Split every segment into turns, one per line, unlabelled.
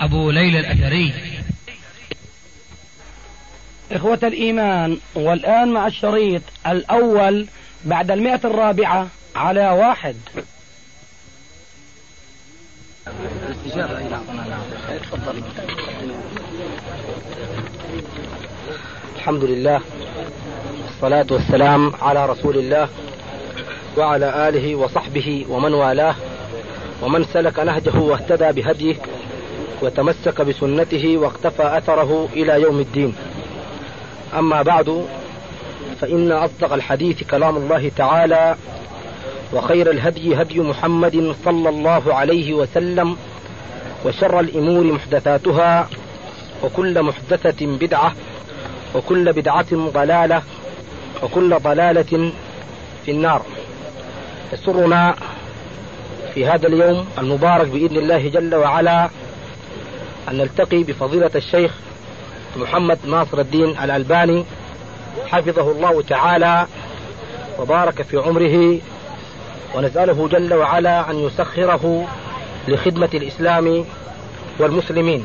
أبو ليلى الأثري.
إخوة الإيمان والآن مع الشريط الأول بعد المئة الرابعة على واحد. الحمد لله والصلاة والسلام على رسول الله وعلى آله وصحبه ومن والاه ومن سلك نهجه واهتدى بهديه وتمسك بسنته واقتفى أثره إلى يوم الدين. أما بعد فإن أصدق الحديث كلام الله تعالى وخير الهدي هدي محمد صلى الله عليه وسلم وشر الأمور محدثاتها وكل محدثة بدعة وكل بدعة ضلالة وكل ضلالة في النار. يسرنا في هذا اليوم المبارك بإذن الله جل وعلا أن نلتقي بفضيلة الشيخ محمد ناصر الدين الألباني حفظه الله تعالى وبارك في عمره ونسأله جل وعلا أن يسخره لخدمة الإسلام والمسلمين.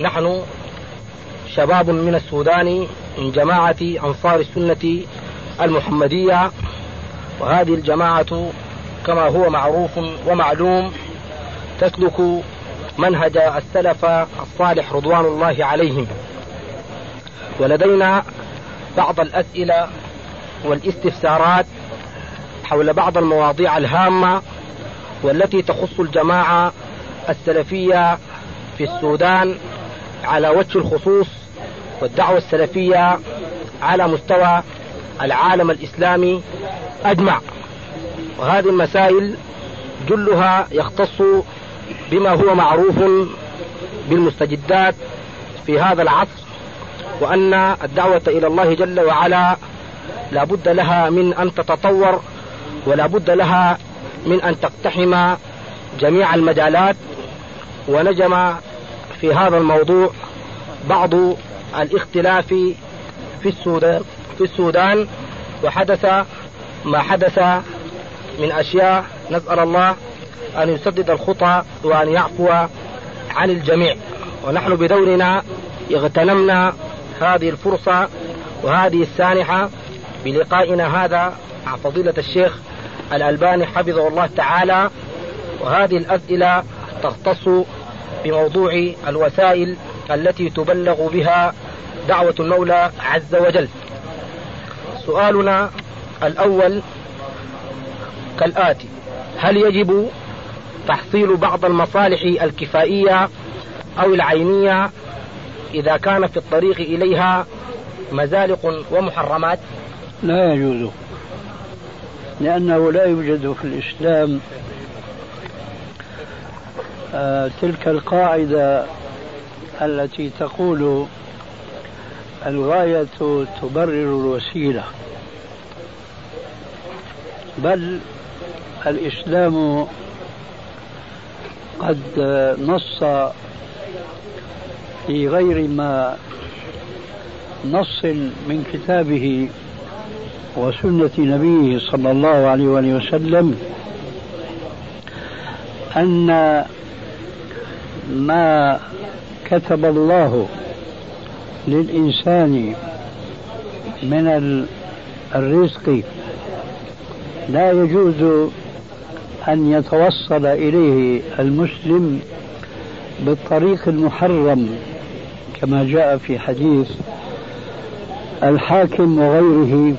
نحن شباب من السودان من جماعة أنصار السنة المحمدية وهذه الجماعة كما هو معروف ومعلوم تسلك منهج السلف الصالح رضوان الله عليهم. ولدينا بعض الأسئلة والاستفسارات حول بعض المواضيع الهامة والتي تخص الجماعة السلفية في السودان على وجه الخصوص والدعوة السلفية على مستوى العالم الإسلامي أجمع. وهذه المسائل جلها يختص بما هو معروف بالمستجدات في هذا العصر وأن الدعوة إلى الله جل وعلا لا بد لها من أن تتطور ولا بد لها من أن تقتحم جميع المجالات. ونجم في هذا الموضوع بعض الاختلاف في السودان في السودان وحدث ما حدث من أشياء نسأل الله أن يسدد الخطى وأن يعفو عن الجميع. ونحن بدورنا اغتنمنا هذه الفرصة وهذه السانحة بلقائنا هذا مع فضيلة الشيخ الألباني حفظه الله تعالى. وهذه الأسئلة تختص بموضوع الوسائل التي تبلغ بها دعوة المولى عز وجل. سؤالنا الأول كالآتي هل يجب تحصيل بعض المصالح الكفائية أو العينية إذا كان في الطريق إليها مزالق ومحرمات؟
لا يجوز. لأنه لا يوجد في الإسلام آه تلك القاعدة التي تقول الغاية تبرر الوسيلة. بل الإسلام قد نص في غير ما نص من كتابه وسنة نبيه صلى الله عليه وآله وسلم أن ما كتب الله للإنسان من الرزق لا يجوز أن يتوصل إليه المسلم بالطريق المحرم كما جاء في حديث الحاكم وغيره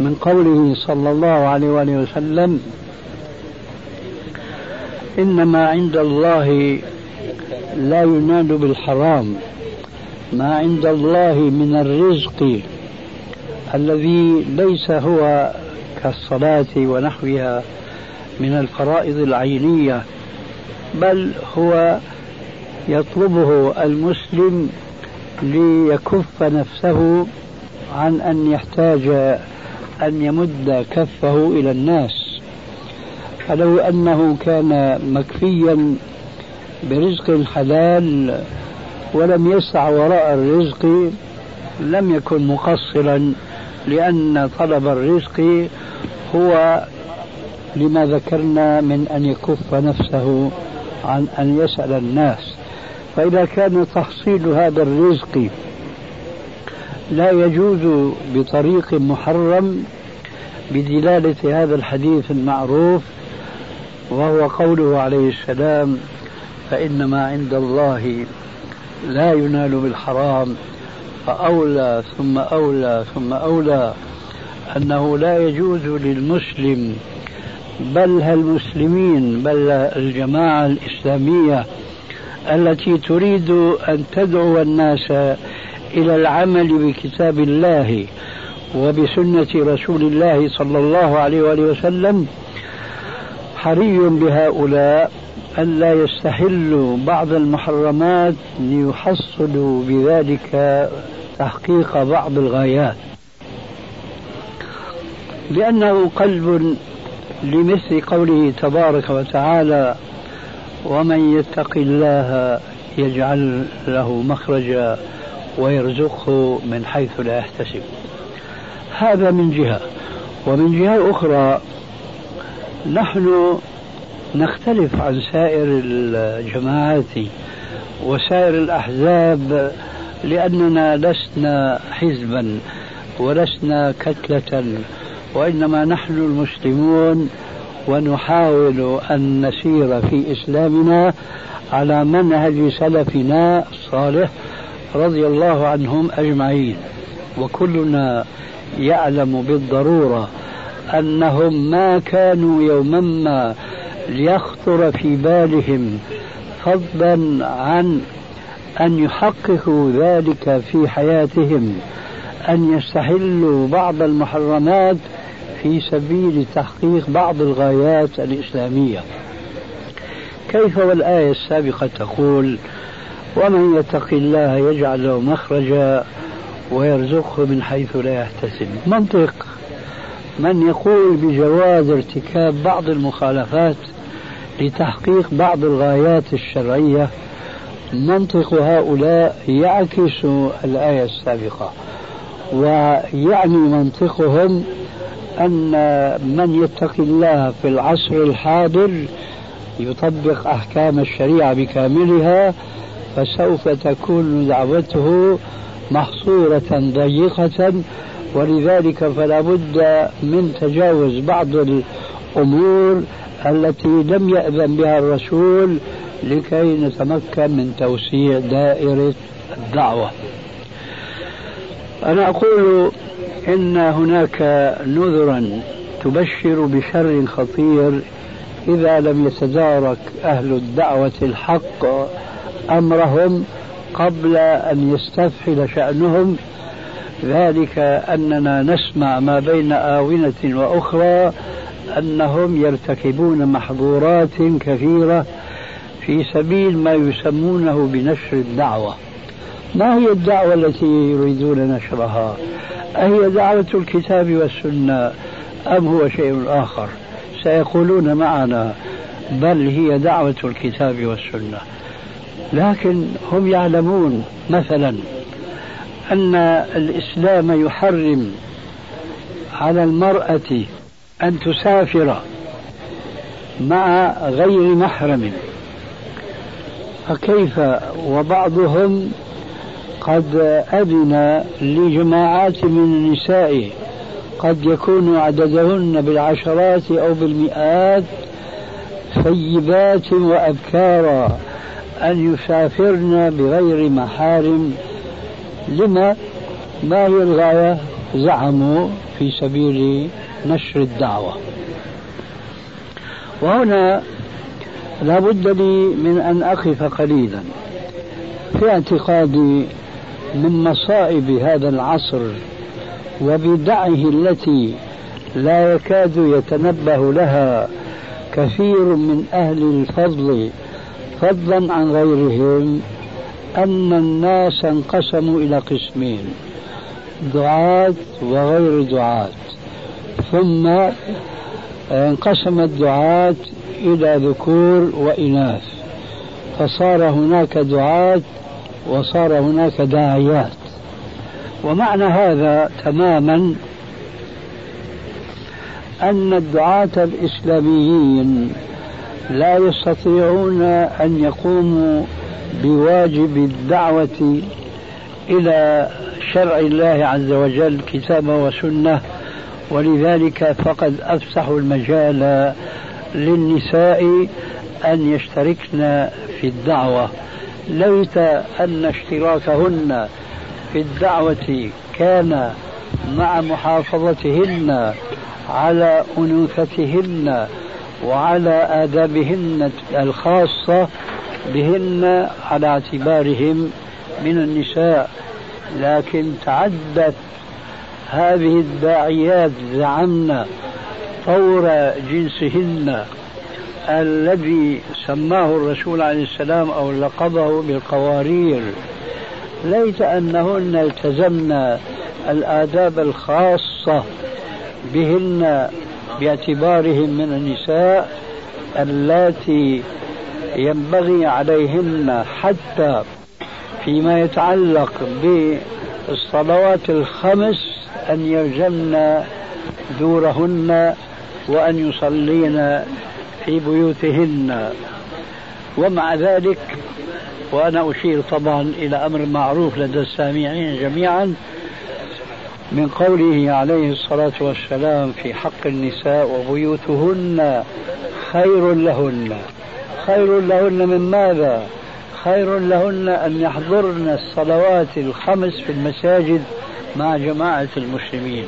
من قوله صلى الله عليه وآله وسلم إنما عند الله لا ينال بالحرام ما عند الله من الرزق الذي ليس هو كالصلاة ونحوها. من الفرائض العينية بل هو يطلبه المسلم ليكف نفسه عن أن يحتاج أن يمد كفه إلى الناس. فلو أنه كان مكفيا برزق حلال ولم يسع وراء الرزق لم يكن مقصرا لأن طلب الرزق هو لما ذكرنا من أن يكف نفسه عن أن يسأل الناس. فإذا كان تحصيل هذا الرزق لا يجوز بطريق محرم بدلالة هذا الحديث المعروف وهو قوله عليه السلام فإنما عند الله لا ينال بالحرام فأولى ثم أولى ثم أولى أنه لا يجوز للمسلم بل المسلمين بل الجماعة الإسلامية التي تريد أن تدعو الناس إلى العمل بكتاب الله وبسنة رسول الله صلى الله عليه وآله وسلم حري بهؤلاء ألا يستحلوا بعض المحرمات ليحصلوا بذلك تحقيق بعض الغايات. لأنه قلب لمثل قوله تبارك وتعالى ومن يتق الله يجعل له مخرجا ويرزقه من حيث لا يحتسب. هذا من جهة. ومن جهة أخرى نحن نختلف عن سائر الجماعات وسائر الأحزاب لأننا لسنا حزبا ولسنا كتلة وإنما نحن المسلمون ونحاول أن نسير في إسلامنا على منهج سلفنا الصالح رضي الله عنهم أجمعين. وكلنا يعلم بالضرورة أنهم ما كانوا يوما ما ليخطر في بالهم فضلا عن أن يحققوا ذلك في حياتهم أن يستحلوا بعض المحرمات في سبيل تحقيق بعض الغايات الإسلامية. كيف والآية السابقة تقول ومن يتق الله يجعل له مخرجا ويرزقه من حيث لا يحتسب. منطق. من يقول بجواز ارتكاب بعض المخالفات لتحقيق بعض الغايات الشرعية منطق هؤلاء يعكس الآية السابقة ويعني منطقهم أن من يتقي الله في العصر الحاضر يطبق أحكام الشريعة بكاملها فسوف تكون دعوته محصورة ضيقة ولذلك فلا بد من تجاوز بعض الأمور التي لم يأذن بها الرسول لكي نتمكن من توسيع دائرة الدعوة. أنا أقول إن هناك نذرا تبشر بشر خطير إذا لم يتدارك أهل الدعوة الحق أمرهم قبل أن يستفحل شأنهم. ذلك أننا نسمع ما بين آونة وأخرى أنهم يرتكبون محظورات كثيرة في سبيل ما يسمونه بنشر الدعوة. ما هي الدعوة التي يريدون نشرها؟ أهي دعوة الكتاب والسنة أم هو شيء آخر؟ سيقولون معنا بل هي دعوة الكتاب والسنة. لكن هم يعلمون مثلا أن الإسلام يحرم على المرأة أن تسافر مع غير محرم. فكيف وبعضهم قد أذن لجماعات من النساء قد يكون عددهن بالعشرات أو بالمئات ثيبات وأبكارا أن يسافرن بغير محارم. لما؟ ما هي الغاية؟ زعموا في سبيل نشر الدعوة. وهنا لا بد لي من أن أقف قليلا في اعتقادي من مصائب هذا العصر وبدعه التي لا يكاد يتنبه لها كثير من أهل الفضل فضلا عن غيرهم أن الناس انقسموا إلى قسمين دعاة وغير دعاة. ثم انقسم الدعاة إلى ذكور وإناث فصار هناك دعاة وصار هناك داعيات. ومعنى هذا تماما أن الدعاة الإسلاميين لا يستطيعون أن يقوموا بواجب الدعوة إلى شرع الله عز وجل كتابا وسنة. ولذلك فقد أفسحوا المجال للنساء أن يشتركن في الدعوة. ليت أن اشتراكهن في الدعوة كان مع محافظتهن على أنوثتهن وعلى آدابهن الخاصة بهن على اعتبارهم من النساء. لكن تعدت هذه الداعيات زعمنا طور جنسهن الذي سماه الرسول عليه السلام أو لقبه بالقوارير. ليت أنهن التزمن الآداب الخاصة بهن باعتبارهم من النساء اللاتي ينبغي عليهن حتى فيما يتعلق بالصلوات الخمس أن يلزمن دورهن وأن يصلين في بيوتهن. ومع ذلك وأنا أشير طبعا إلى أمر معروف لدى السامعين جميعا من قوله عليه الصلاة والسلام في حق النساء وبيوتهن خير لهن. خير لهن من ماذا؟ خير لهن أن يحضرن الصلوات الخمس في المساجد مع جماعة المسلمين.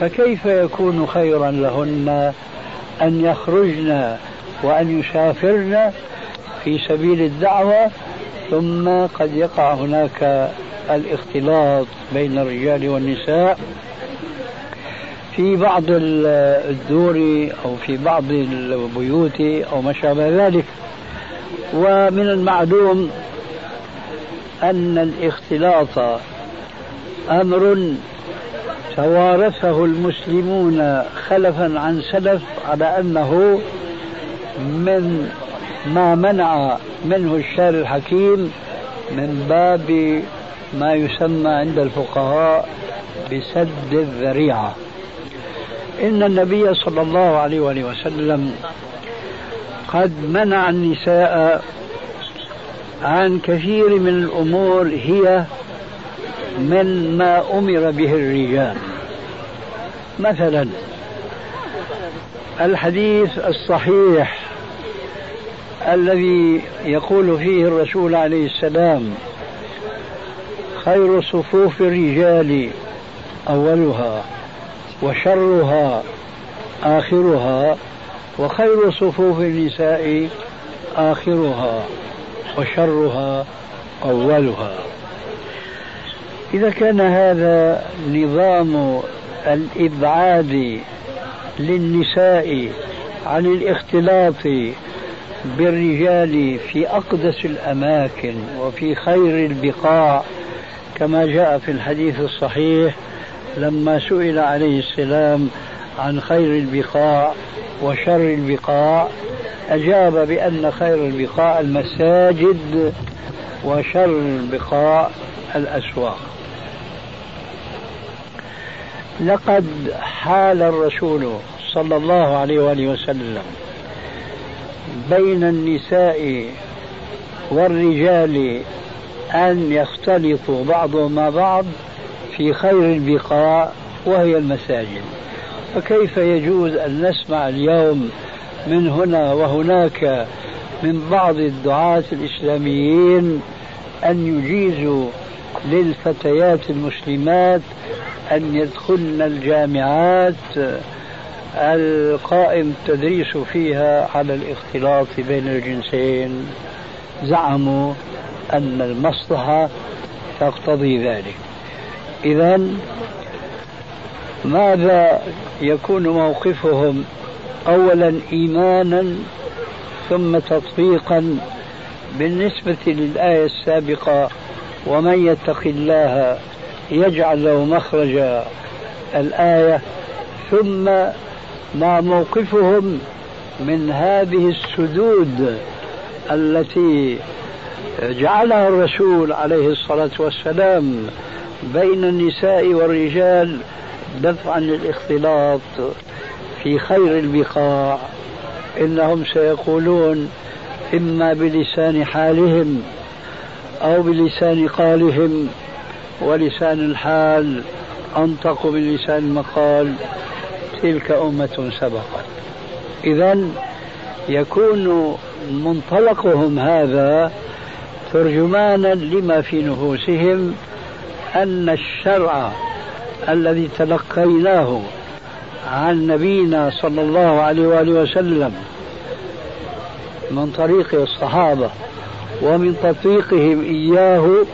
فكيف يكون خيرا لهن؟ أن يخرجن وأن يسافرن في سبيل الدعوة ثم قد يقع هناك الاختلاط بين الرجال والنساء. في بعض الدور أو في بعض البيوت أو ما شابه ذلك. ومن المعلوم أن الاختلاط أمر توارثه المسلمون خلفا عن سلف على أنه من ما منع منه الشارع الحكيم من باب ما يسمى عند الفقهاء بسد الذريعة. إن النبي صلى الله عليه وآله وسلم قد منع النساء عن كثير من الأمور هي من ما أمر به الرجال. مثلا الحديث الصحيح الذي يقول فيه الرسول عليه السلام خير صفوف الرجال أولها وشرها آخرها وخير صفوف النساء آخرها وشرها أولها. إذا كان هذا نظام الإبعاد للنساء عن الاختلاط بالرجال في أقدس الأماكن وفي خير البقاع كما جاء في الحديث الصحيح لما سئل عليه السلام عن خير البقاع وشر البقاع أجاب بأن خير البقاع المساجد وشر البقاع الأسواق. لقد حال الرسول صلى الله عليه وآله وسلم بين النساء والرجال أن يختلطوا بعضهم مع بعض في خير البقاع وهي المساجد. فكيف يجوز أن نسمع اليوم من هنا وهناك من بعض الدعاة الإسلاميين أن يجيزوا للفتيات المسلمات أن يدخلن الجامعات القائم التدريس فيها على الاختلاط بين الجنسين. زعموا أن المصلحة تقتضي ذلك. إذا ماذا يكون موقفهم؟ أولا إيمانا ثم تطبيقا بالنسبة للآية السابقة ومن يتق الله يجعل له مخرجا الآية ثم ما موقفهم من هذه السدود التي جعلها الرسول عليه الصلاة والسلام بين النساء والرجال دفعا للاختلاط في خير البقاع. إنهم سيقولون إما بلسان حالهم أو بلسان قالهم. ولسان الحال أنطق من لسان المقال تلك أمة سبقت. إذا يكون منطلقهم هذا ترجمانا لما في نفوسهم أن الشرع الذي تلقيناه عن نبينا صلى الله عليه وآله وسلم من طريق الصحابة ومن تطبيقهم إياه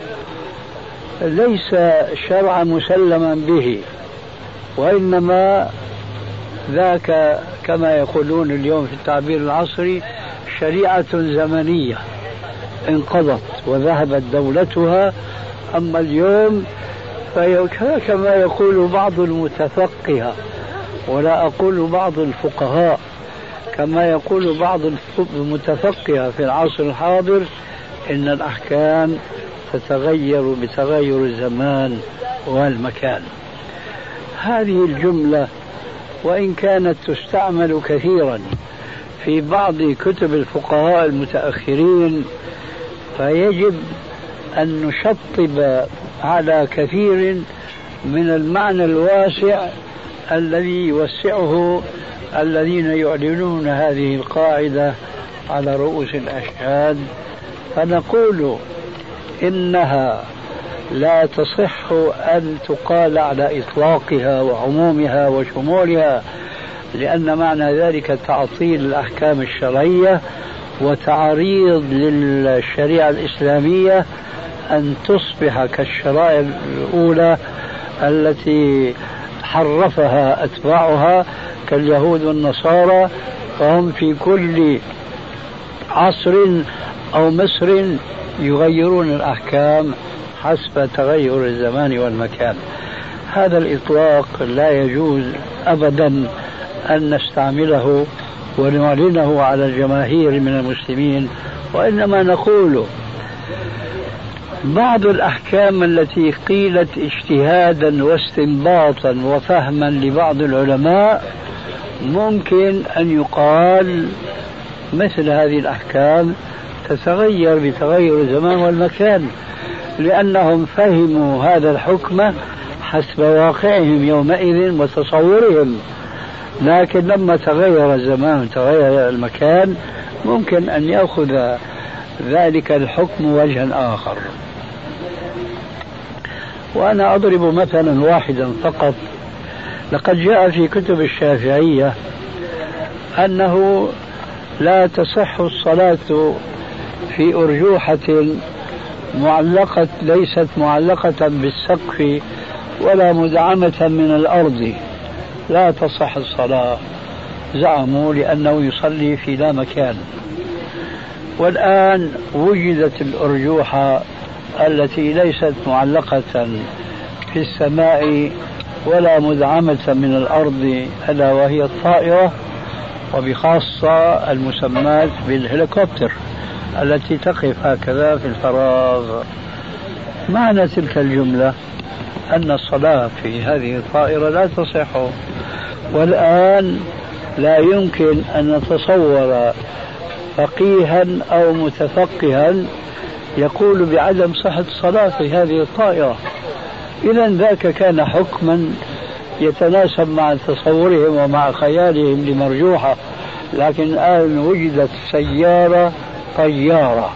ليس شرعا مسلما به وإنما ذاك كما يقولون اليوم في التعبير العصري شريعة زمنية انقضت وذهبت دولتها أما اليوم فهي كما يقول بعض المتفقهة ولا أقول بعض الفقهاء كما يقول بعض المتفقهة في العصر الحاضر إن الأحكام تتغير بتغير الزمان والمكان. هذه الجملة وإن كانت تستعمل كثيرا في بعض كتب الفقهاء المتأخرين فيجب أن نشطب على كثير من المعنى الواسع الذي يوسعه الذين يعلنون هذه القاعدة على رؤوس الأشهاد. فنقول إنها لا تصح أن تقال على إطلاقها وعمومها وشمولها لأن معنى ذلك تعطيل الأحكام الشرعية وتعريض للشريعة الإسلامية أن تصبح كالشرائع الأولى التي حرفها أتباعها كاليهود والنصارى فهم في كل عصر أو مصر يغيرون الأحكام حسب تغير الزمان والمكان. هذا الإطلاق لا يجوز أبدا أن نستعمله ونعلنه على الجماهير من المسلمين وإنما نقول بعض الأحكام التي قيلت اجتهادا واستنباطا وفهما لبعض العلماء ممكن أن يقال مثل هذه الأحكام تتغير بتغير الزمان والمكان لأنهم فهموا هذا الحكم حسب واقعهم يومئذ وتصورهم. لكن لما تغير الزمان وتغير المكان ممكن أن يأخذ ذلك الحكم وجها آخر. وأنا أضرب مثلا واحدا فقط. لقد جاء في كتب الشافعية أنه لا تصح الصلاة في أرجوحة معلقة ليست معلقة بالسقف ولا مدعمة من الأرض. لا تصح الصلاة. زعموا لأنه يصلي في لا مكان. والآن وجدت الأرجوحة التي ليست معلقة في السماء ولا مدعمة من الأرض ألا وهي الطائرة وبخاصة المسمات بالهليكوبتر. التي تقف هكذا في الفراغ. معنى تلك الجملة أن الصلاة في هذه الطائرة لا تصح. والآن لا يمكن أن نتصور فقيها أو متفقها يقول بعدم صحة الصلاة في هذه الطائرة. إذا ذاك كان حكما يتناسب مع تصورهم ومع خيالهم لمرجوحة لكن الآن وجدت سيارة طيارة.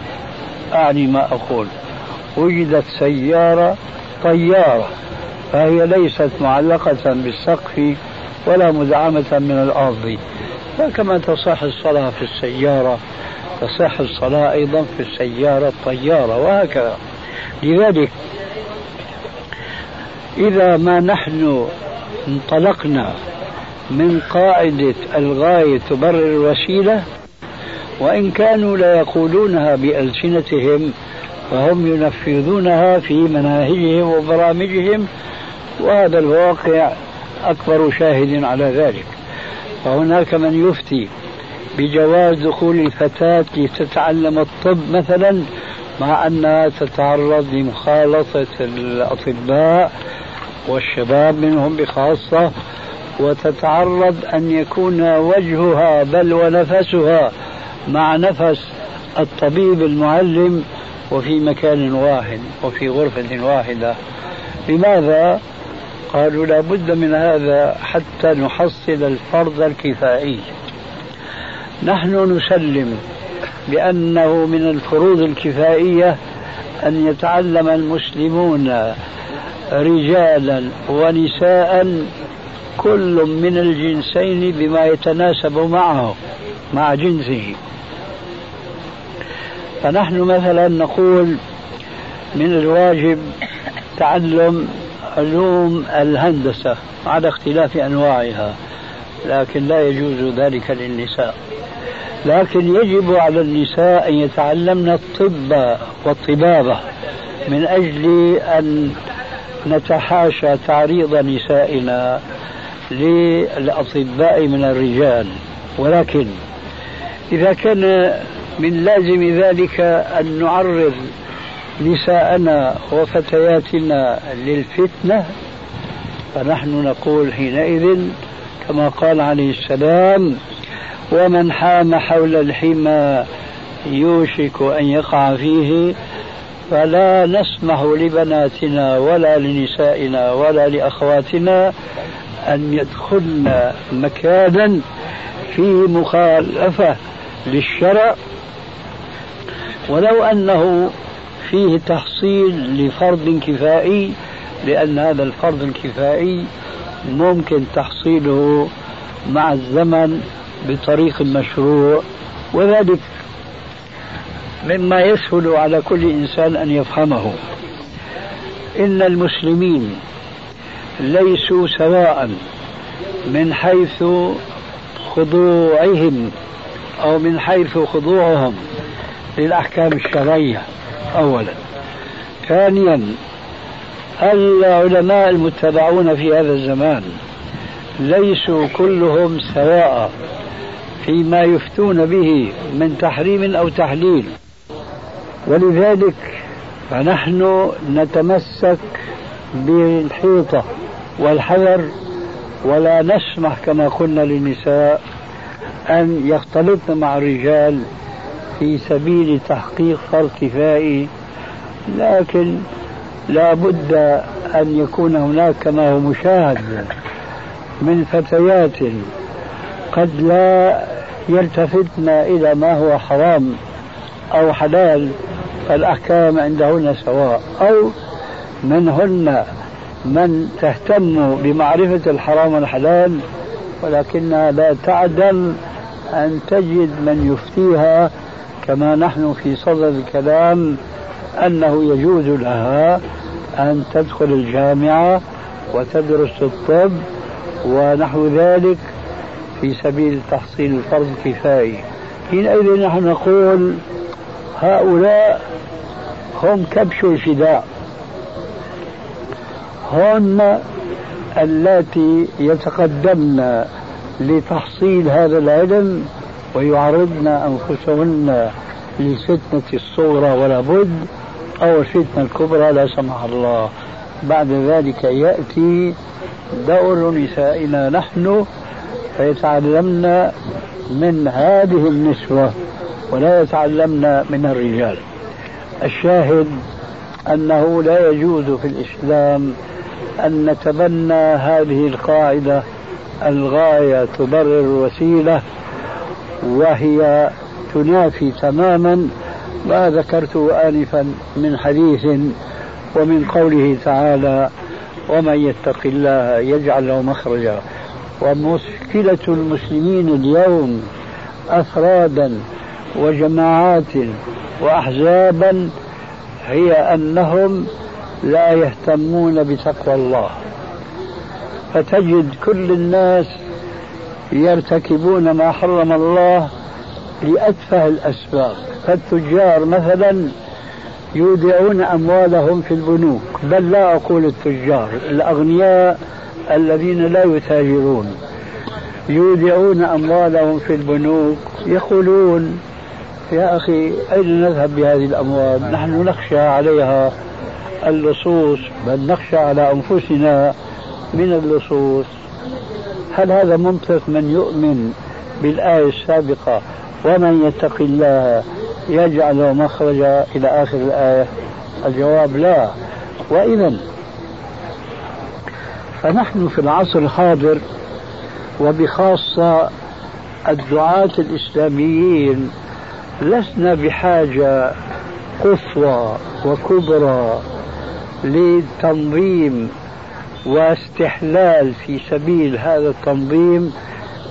أعني ما أقول. وجدت سيارة طيارة. فهي ليست معلقة بالسقف ولا مدعمة من الأرض. فكما تصح الصلاة في السيارة تصح الصلاة أيضا في السيارة الطيارة وهكذا. لذلك إذا ما نحن انطلقنا من قاعدة الغاية تبرر الوسيلة وإن كانوا لا يقولونها بألسنتهم فهم ينفذونها في مناهجهم وبرامجهم وهذا الواقع أكبر شاهد على ذلك. فهناك من يفتي بجواز دخول الفتاة لتتعلم الطب مثلا مع أنها تتعرض لمخالطة الأطباء والشباب منهم بخاصة وتتعرض أن يكون وجهها بل ونفسها مع نفس الطبيب المعلم وفي مكان واحد وفي غرفة واحدة. لماذا؟ قالوا لا بد من هذا حتى نحصل الفرض الكفائي. نحن نسلم بأنه من الفروض الكفائية أن يتعلم المسلمون رجالا ونساء كل من الجنسين بما يتناسب معه مع جنسه. فنحن مثلا نقول من الواجب تعلم علوم الهندسة على اختلاف أنواعها لكن لا يجوز ذلك للنساء. لكن يجب على النساء أن يتعلمن الطب والطبابة من أجل أن نتحاشى تعريض نسائنا للأطباء من الرجال. ولكن إذا كان من لازم ذلك أن نعرض نساءنا وفتياتنا للفتنة فنحن نقول حينئذ كما قال عليه السلام ومن حام حول الحمى يوشك أن يقع فيه فلا نسمح لبناتنا ولا لنسائنا ولا لأخواتنا أن يدخلن مكانا فيه مخالفة للشرع ولو أنه فيه تحصيل لفرض كفائي لأن هذا الفرض الكفائي ممكن تحصيله مع الزمن بطريق مشروع وذلك مما يسهل على كل إنسان أن يفهمه. إن المسلمين ليسوا سواء من حيث خضوعهم أو من حيث خضوعهم للأحكام الشرعية اولا. ثانيا العلماء المتبعون في هذا الزمان ليسوا كلهم سواء فيما يفتون به من تحريم أو تحليل. ولذلك فنحن نتمسك بالحيطة والحذر ولا نسمح كما قلنا للنساء أن يختلطن مع الرجال في سبيل تحقيق فرض كفائي لكن لا بد أن يكون هناك كما هو مشاهد من فتيات قد لا يلتفتن إلى ما هو حرام أو حلال فالأحكام عندهن سواء. أو منهن من تهتم بمعرفة الحرام والحلال ولكنها لا تعدم أن تجد من يفتيها كما نحن في صدد الكلام أنه يجوز لها أن تدخل الجامعة وتدرس الطب ونحو ذلك في سبيل تحصيل الفرض الكفائي حينئذ نحن نقول هؤلاء هم كبش الفداء. هن اللاتي يتقدمن لتحصيل هذا العلم ويعرضن أنفسهن للفتنه الصغرى ولا بد أو الفتنة الكبرى لا سمح الله. بعد ذلك يأتي دور نسائنا نحن فيتعلمن من هذه النسوة ولا يتعلمن من الرجال. الشاهد أنه لا يجوز في الإسلام أن نتبنى هذه القاعدة الغاية تبرر الوسيلة وهي تنافي تماما ما ذكرته آنفا من حديث ومن قوله تعالى ومن يتق الله يجعل له مخرجا ومشكلة المسلمين اليوم أفرادا وجماعات وأحزابا هي أنهم لا يهتمون بتقوى الله. فتجد كل الناس يرتكبون ما حرم الله لأتفه الأسباب. فالتجار مثلا يودعون أموالهم في البنوك بل لا أقول التجار الأغنياء الذين لا يتاجرون. يودعون أموالهم في البنوك يقولون يا أخي أين نذهب بهذه الأموال؟ نحن نخشى عليها. اللصوص بل نخشى على أنفسنا من اللصوص. هل هذا منطق من يؤمن بالآية السابقة؟ ومن يتق الله يجعل مخرجا إلى آخر الآية؟ الجواب لا. وإذا فنحن في العصر الحاضر وبخاصة الدعاة الإسلاميين لسنا بحاجة قصوى وكبرى لتنظيم واستحلال في سبيل هذا التنظيم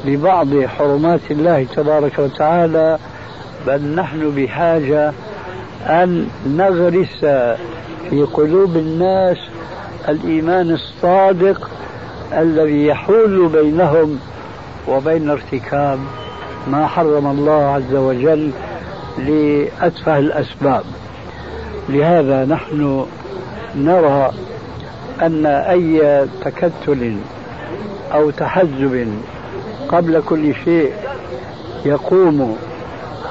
لبعض حرمات الله تبارك وتعالى بل نحن بحاجة أن نغرس في قلوب الناس الإيمان الصادق الذي يحول بينهم وبين ارتكاب ما حرم الله عز وجل لأتفه الأسباب. لهذا نحن نرى أن أي تكتل أو تحزب قبل كل شيء يقوم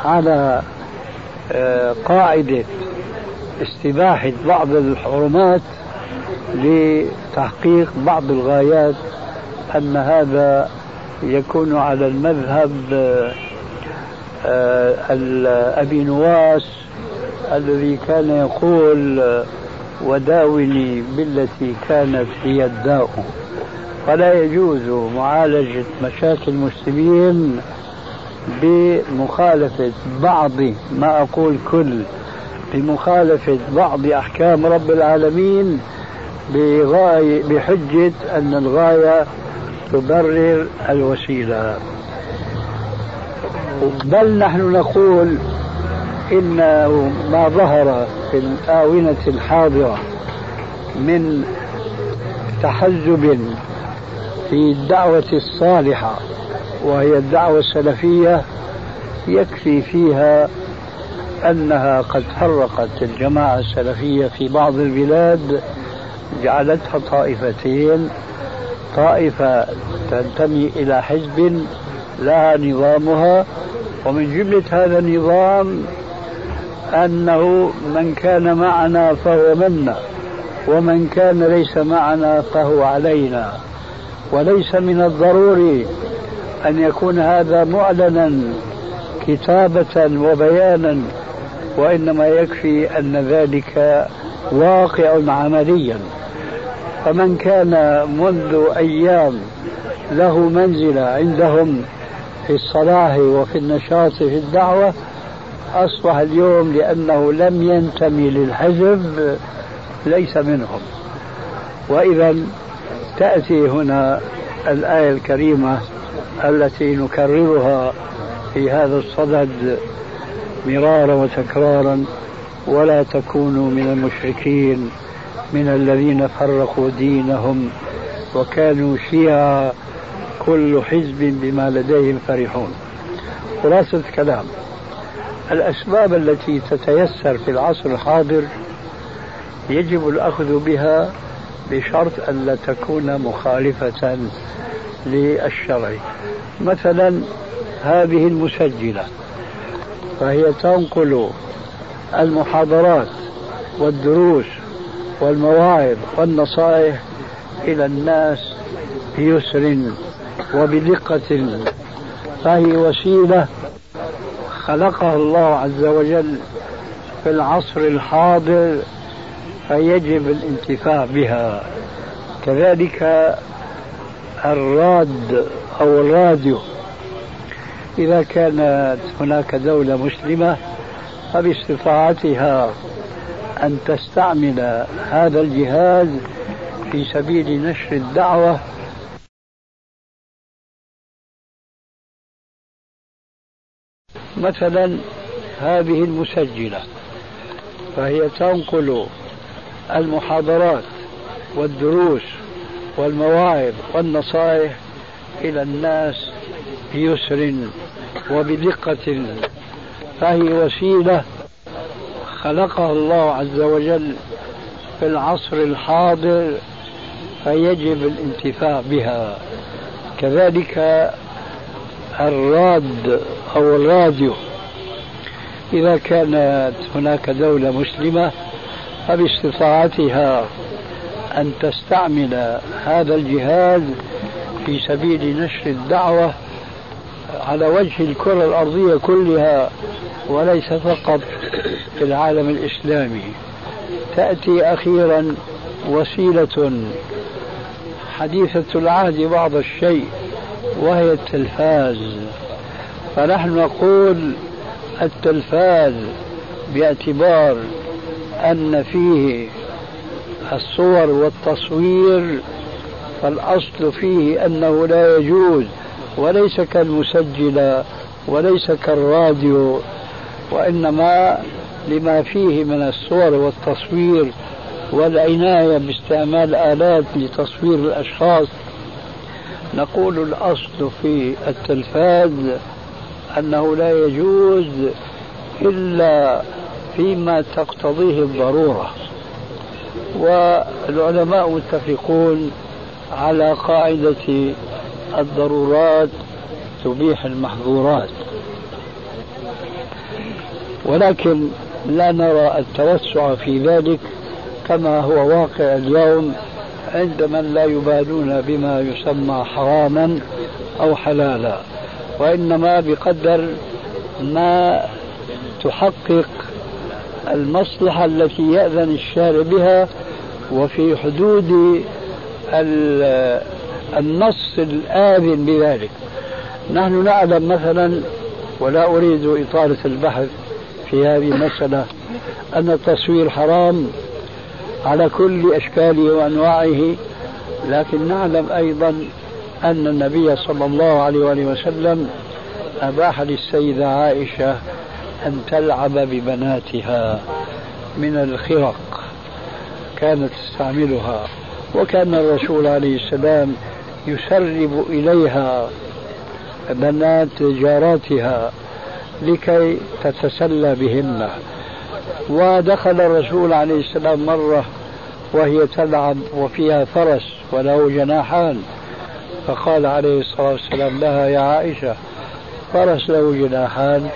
على آه، قاعدة استباحة بعض الحرمات لتحقيق بعض الغايات أن هذا يكون على المذهب آه، أبي نواس الذي كان يقول وداوني بالتي كانت هي الداء. فلا يجوز معالجة مشاكل المسلمين بمخالفة بعض ما أقول كل بمخالفة بعض أحكام رب العالمين بغاية بحجة أن الغاية تبرر الوسيلة. بل نحن نقول إن ما ظهر في الآونة الحاضرة من تحزب في الدعوة الصالحة وهي الدعوة السلفية يكفي فيها أنها قد فرقت الجماعة السلفية في بعض البلاد جعلتها طائفتين طائفة تنتمي إلى حزب لها نظامها ومن جملة هذا النظام أنه من كان معنا فهو منا ومن كان ليس معنا فهو علينا. وليس من الضروري أن يكون هذا معلنا كتابة وبيانا وإنما يكفي أن ذلك واقع عمليا. فمن كان منذ أيام له منزلة عندهم في الصلاح وفي النشاط في الدعوة أصبح اليوم لأنه لم ينتمي للحزب ليس منهم. وإذا تأتي هنا الآية الكريمة التي نكررها في هذا الصدد مرارا وتكرارا ولا تكونوا من المشركين من الذين فرقوا دينهم وكانوا شيعا كل حزب بما لديهم فرحون. خلاصة الكلام. الأسباب التي تتيسر في العصر الحاضر يجب الأخذ بها بشرط ألا تكون مخالفة للشرع. مثلا هذه المسجلة فهي تنقل المحاضرات والدروس والمواعظ والنصائح إلى الناس بيسر وبدقة. فهي وسيلة خلقها الله عز وجل في العصر الحاضر فيجب الانتفاع بها. كذلك الراد أو الراديو. إذا كانت هناك دولة مسلمة فباستطاعتها أن تستعمل هذا الجهاز في سبيل نشر الدعوة مثلا هذه المسجلة فهي تنقل المحاضرات والدروس والمواعظ والنصائح إلى الناس بيسر وبدقة فهي وسيلة خلقها الله عز وجل في العصر الحاضر فيجب الانتفاع بها. كذلك الراد أو الراديو. إذا كانت هناك دولة مسلمة فباستطاعتها أن تستعمل هذا الجهاز في سبيل نشر الدعوة على وجه الكرة الأرضية كلها وليس فقط في العالم الإسلامي. تأتي أخيرا وسيلة حديثة العهد بعض الشيء وهي التلفاز. فنحن نقول التلفاز باعتبار أن فيه الصور والتصوير فالأصل فيه أنه لا يجوز وليس كالمسجلة وليس كالراديو وإنما لما فيه من الصور والتصوير والعناية باستعمال آلات لتصوير الأشخاص. نقول الأصل في التلفاز أنه لا يجوز إلا فيما تقتضيه الضرورة. والعلماء متفقون على قاعدة الضرورات تبيح المحظورات. ولكن لا نرى التوسع في ذلك كما هو واقع اليوم عند من لا يبالون بما يسمى حراما أو حلالا. وإنما بقدر ما تحقق المصلحة التي يأذن الشارع بها وفي حدود النص الآذن بذلك. نحن نعلم مثلا ولا أريد إطالة البحث في هذه المسألة أن التصوير حرام على كل أشكاله وأنواعه لكن نعلم أيضا أن النبي صلى الله عليه وآله وسلم أباح للسيدة عائشة أن تلعب ببناتها من الخرق كانت تستعملها وكان الرسول عليه السلام يسرب إليها بنات جاراتها لكي تتسلى بهن. ودخل الرسول عليه السلام مرة وهي تلعب وفيها فرس وله جناحان. فقال عليه الصلاة والسلام لها يا عائشة فرس له جناحان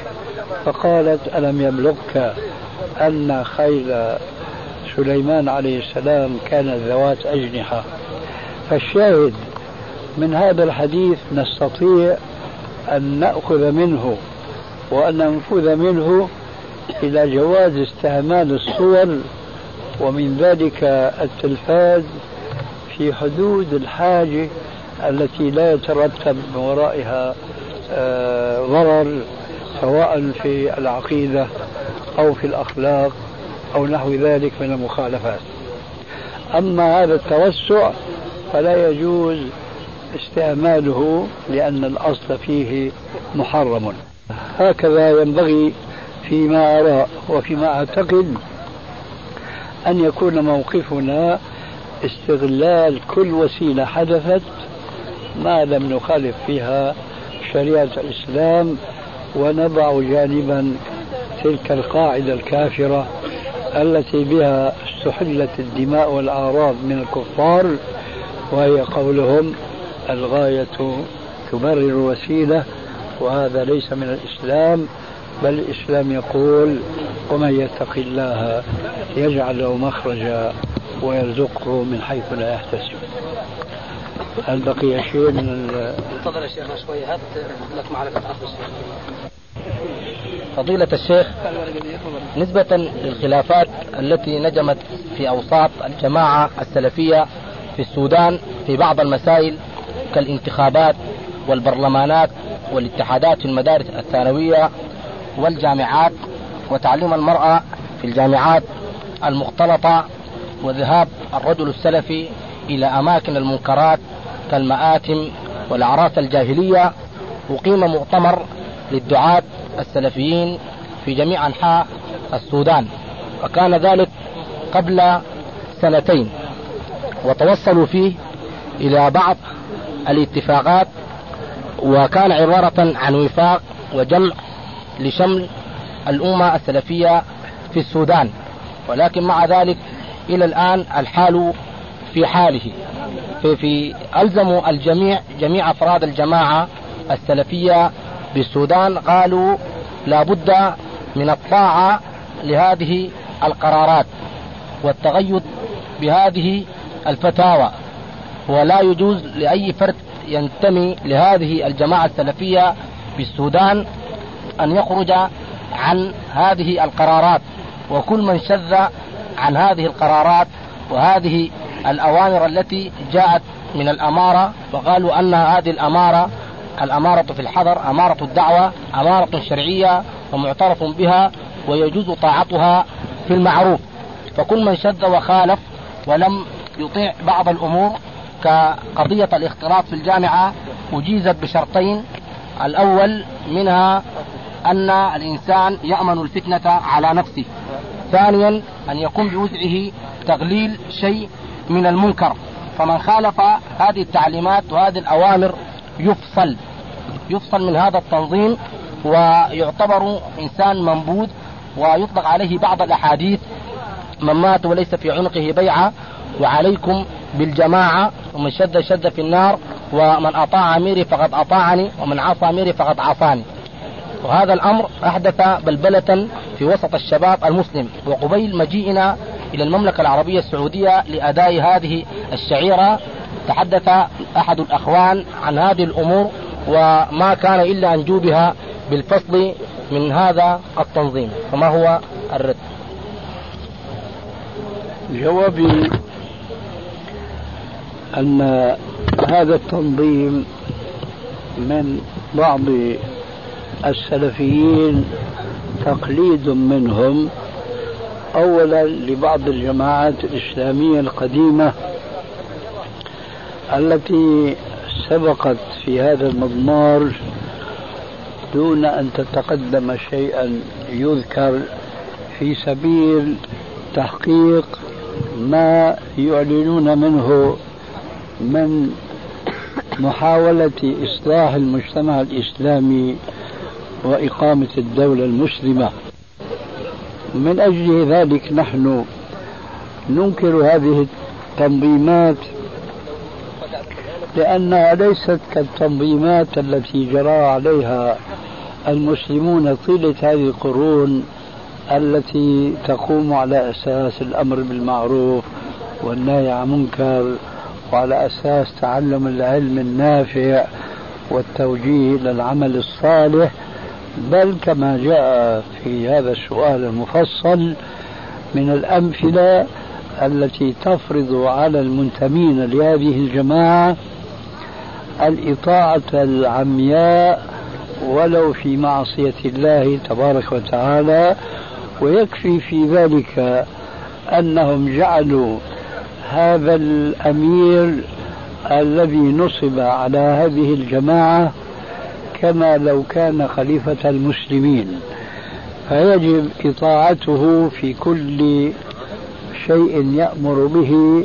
فقالت ألم يبلغك أن خيل سليمان عليه السلام كانت ذوات أجنحة؟ فالشاهد من هذا الحديث نستطيع أن نأخذ منه وأن ننفذ منه إلى جواز استعمال الصور ومن ذلك التلفاز في حدود الحاجة التي لا يترتب من ورائها آه، ضرر سواء في العقيدة أو في الأخلاق أو نحو ذلك من المخالفات. أما هذا التوسع فلا يجوز استعماله لأن الأصل فيه محرم. هكذا ينبغي فيما أرى وفيما أعتقد أن يكون موقفنا استغلال كل وسيلة حدثت ما لم نخالف فيها شريعة الإسلام ونضع جانبا تلك القاعدة الكافرة التي بها استحلت الدماء والأعراض من الكفار وهي قولهم الغاية تبرر الوسيلة وهذا ليس من الإسلام بل الإسلام يقول ومن يتق الله يجعل له مخرجا ويرزقه من حيث لا يحتسب. هل بقي شيء من
انتظر يا شيخنا شوي هات لك معرفة أخ
فضيلة الشيخ نسبة للخلافات التي نجمت في أوساط الجماعة السلفية في السودان في بعض المسائل كالانتخابات والبرلمانات والاتحادات في المدارس الثانوية والجامعات وتعليم المرأة في الجامعات المختلطة وذهاب الرجل السلفي إلى أماكن المنكرات كالمآتم والأعراس الجاهلية أقيم مؤتمر للدعاة السلفيين في جميع أنحاء السودان وكان ذلك قبل سنتين وتوصلوا فيه إلى بعض الاتفاقات وكان عبارة عن وفاق وجمع لشمل الأمة السلفية في السودان ولكن مع ذلك إلى الآن الحال في حاله. في, في ألزموا الجميع جميع أفراد الجماعة السلفية بالسودان قالوا لا بد من الطاعة لهذه القرارات والتغيد بهذه الفتاوى. ولا يجوز لأي فرد ينتمي لهذه الجماعة السلفية بالسودان أن يخرج عن هذه القرارات. وكل من شذ عن هذه القرارات وهذه الأوامر التي جاءت من الأمارة وقالوا أن هذه الأمارة الأمارة في الحضر أمارة الدعوة أمارة شرعية ومعترف بها ويجوز طاعتها في المعروف. فكل من شذ وخالف ولم يطيع بعض الأمور كقضية الاختلاط في الجامعة أجيزت بشرطين. الأول منها أن الإنسان يأمن الفتنة على نفسه. ثانيا أن يكون بوزعه تغليل شيء من المنكر. فمن خالف هذه التعليمات وهذه الأوامر يفصل. يفصل من هذا التنظيم ويعتبر إنسان منبوذ ويطلق عليه بعض الأحاديث. من مات وليس في عنقه بيعة. وعليكم بالجماعة. ومن شد شد في النار. ومن أطاع أميري فقد أطاعني. ومن عصى أميري فقد عصاني. وهذا الأمر أحدث بلبلة في وسط الشباب المسلم. وقبيل مجيئنا إلى المملكة العربية السعودية لأداء هذه الشعيرة. تحدث أحد الأخوان عن هذه الأمور وما كان إلا أن جوبها بالفصل من هذا التنظيم فما هو الرد؟
جوابي أن هذا التنظيم من بعض السلفيين تقليد منهم اولا لبعض الجماعات الإسلامية القديمة التي سبقت في هذا المضمار دون أن تتقدم شيئا. يذكر في سبيل تحقيق ما يعلنون منه من محاولة إصلاح المجتمع الإسلامي وإقامة الدولة المسلمة. من أجل ذلك نحن ننكر هذه التنظيمات لأنها ليست كالتنظيمات التي جرى عليها المسلمون طيلة هذه القرون التي تقوم على أساس الأمر بالمعروف والنهي عن منكر وعلى أساس تعلم العلم النافع والتوجيه إلى العمل الصالح بل كما جاء في هذا السؤال المفصل من الأمثلة التي تفرض على المنتمين لهذه الجماعة الإطاعة العمياء ولو في معصية الله تبارك وتعالى ويكفي في ذلك أنهم جعلوا هذا الأمير الذي نصب على هذه الجماعة كما لو كان خليفة المسلمين فيجب إطاعته في كل شيء يأمر به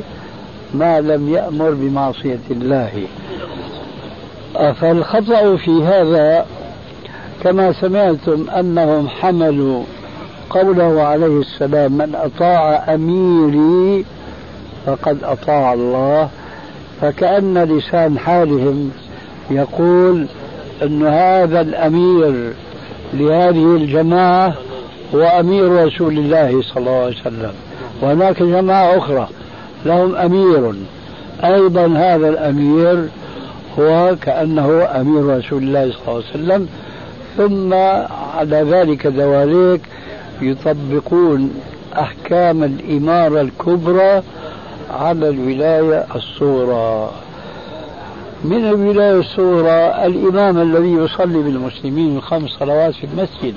ما لم يأمر بمعصية الله. فالخطأ في هذا كما سمعتم أنهم حملوا قوله عليه السلام من أطاع أميري فقد أطاع الله فكأن لسان حالهم يقول أن هذا الأمير لهذه الجماعة هو أمير رسول الله صلى الله عليه وسلم. وهناك جماعة أخرى لهم أمير. أيضا هذا الأمير هو كأنه أمير رسول الله صلى الله عليه وسلم. ثم على ذلك دواليك يطبقون أحكام الإمارة الكبرى على الولاية الصغرى. من الولاية الصغرى الإمام الذي يصلي بالمسلمين الخمس صلوات في المسجد.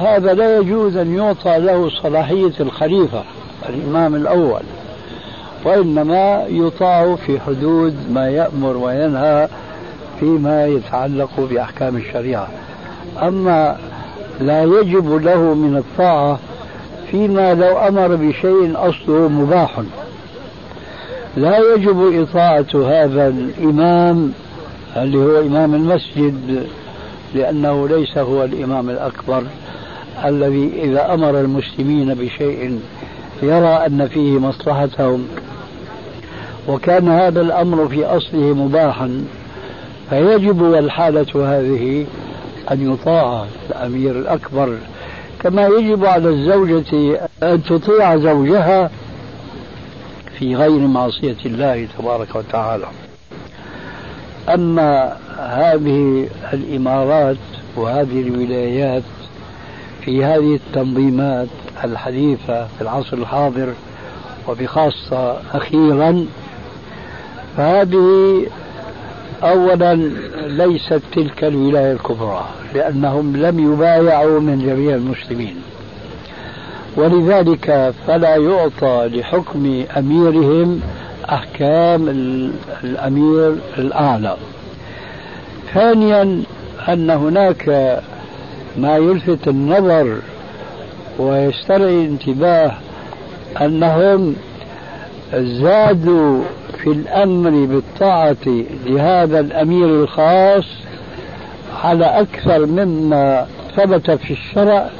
هذا لا يجوز أن يعطى له صلاحية الخليفة الإمام الأول. وإنما يطاع في حدود ما يأمر وينهى فيما يتعلق بأحكام الشريعة. أما لا يجب له من الطاعة فيما لو أمر بشيء أصله مباح. لا يجب إطاعة هذا الإمام اللي هو إمام المسجد لأنه ليس هو الإمام الأكبر الذي إذا أمر المسلمين بشيء يرى أن فيه مصلحتهم. وكان هذا الأمر في أصله مباحا فيجب والحالة هذه أن يطاع الأمير الأكبر. كما يجب على الزوجة أن تطيع زوجها في غير معصية الله تبارك وتعالى. أما هذه الإمارات وهذه الولايات في هذه التنظيمات الحديثة في العصر الحاضر وبخاصة أخيرا فهذه أولا ليست تلك الولاية الكبرى لأنهم لم يبايعوا من جميع المسلمين. ولذلك فلا يعطى لحكم أميرهم أحكام الأمير الأعلى. ثانيا أن هناك ما يلفت النظر ويسترعي الانتباه أنهم زادوا في الأمر بالطاعة لهذا الأمير الخاص على أكثر مما ثبت في الشرع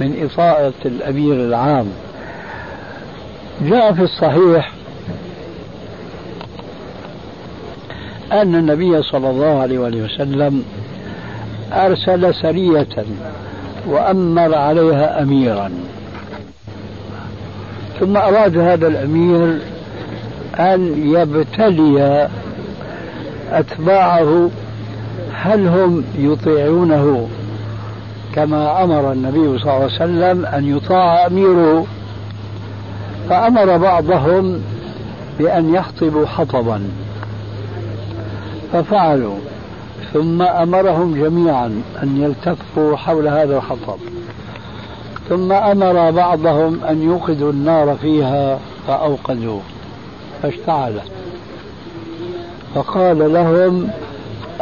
من إطاعة الأمير العام. جاء في الصحيح أن النبي صلى الله عليه وسلم أرسل سرية وأمر عليها أميرا. ثم أراد هذا الأمير أن يبتلي أتباعه هل هم يطيعونه؟ كما أمر النبي صلى الله عليه وسلم أن يطاع أميره فأمر بعضهم بأن يحطبوا حطبا ففعلوا. ثم أمرهم جميعا أن يلتفوا حول هذا الحطب ثم أمر بعضهم أن يوقدوا النار فيها فأوقدوا فاشتعلت فقال لهم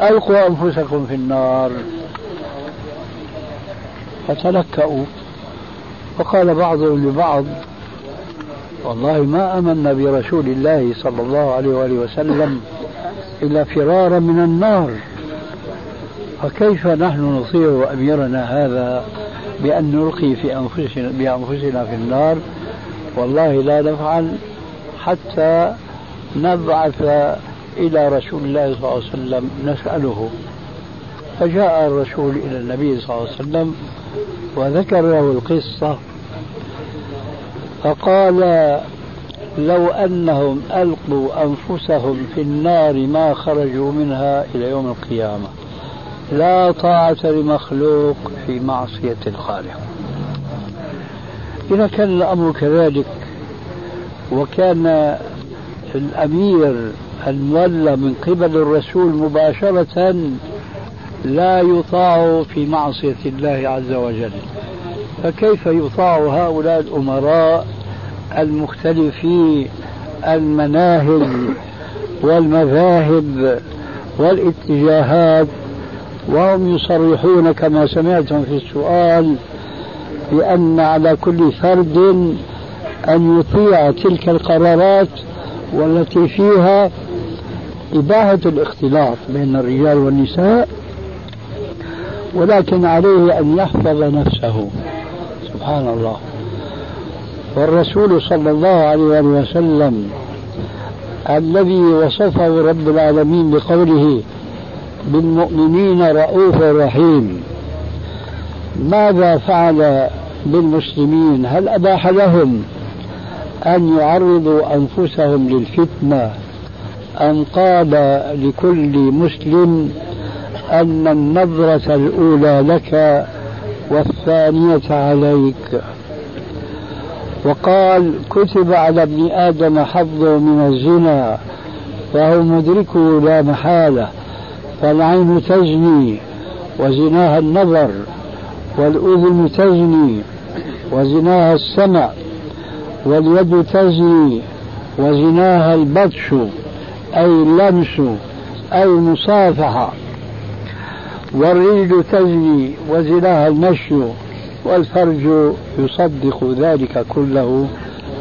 ألقوا أنفسكم في النار. فتلكأوا. فقال بعضهم لبعض والله ما آمنا برسول الله صلى الله عليه وآله وسلم إلا فرارا من النار. فكيف نحن نطيع أميرنا هذا بأن نلقي في أنفسنا بأنفسنا في النار؟ والله لا نفعل حتى نبعث إلى رسول الله صلى الله عليه وسلم نسأله. فجاء الرسول إلى النبي صلى الله عليه وسلم وذكر له القصة فقال لو أنهم ألقوا أنفسهم في النار ما خرجوا منها إلى يوم القيامة لا طاعة لمخلوق في معصية الخالق. إذا كان الأمر كذلك وكان الأمير المولى من قبل الرسول مباشرة لا يطاع في معصية الله عز وجل. فكيف يطاع هؤلاء الأمراء المختلفي المناهج والمذاهب والاتجاهات؟ وهم يصرحون كما سمعتم في السؤال بأن على كل فرد أن يطيع تلك القرارات والتي فيها إباحة الاختلاط بين الرجال والنساء ولكن عليه أن يحفظ نفسه. سبحان الله. والرسول صلى الله عليه وسلم الذي وصفه رب العالمين بقوله بالمؤمنين رؤوف رحيم. ماذا فعل بالمسلمين؟ هل أباح لهم أن يعرضوا أنفسهم للفتنة؟ أم قال لكل مسلم أن النظرة الأولى لك والثانية عليك. وقال كتب على ابن آدم حظه من الزنا فهو مدركه لا محالة فالعين تزني وزناها النظر والأذن تزني وزناها السمع واليد تزني وزناها البطش أي اللمس أي المصافحة. والرجل تزني وزناها المشي والفرج يصدق ذلك كله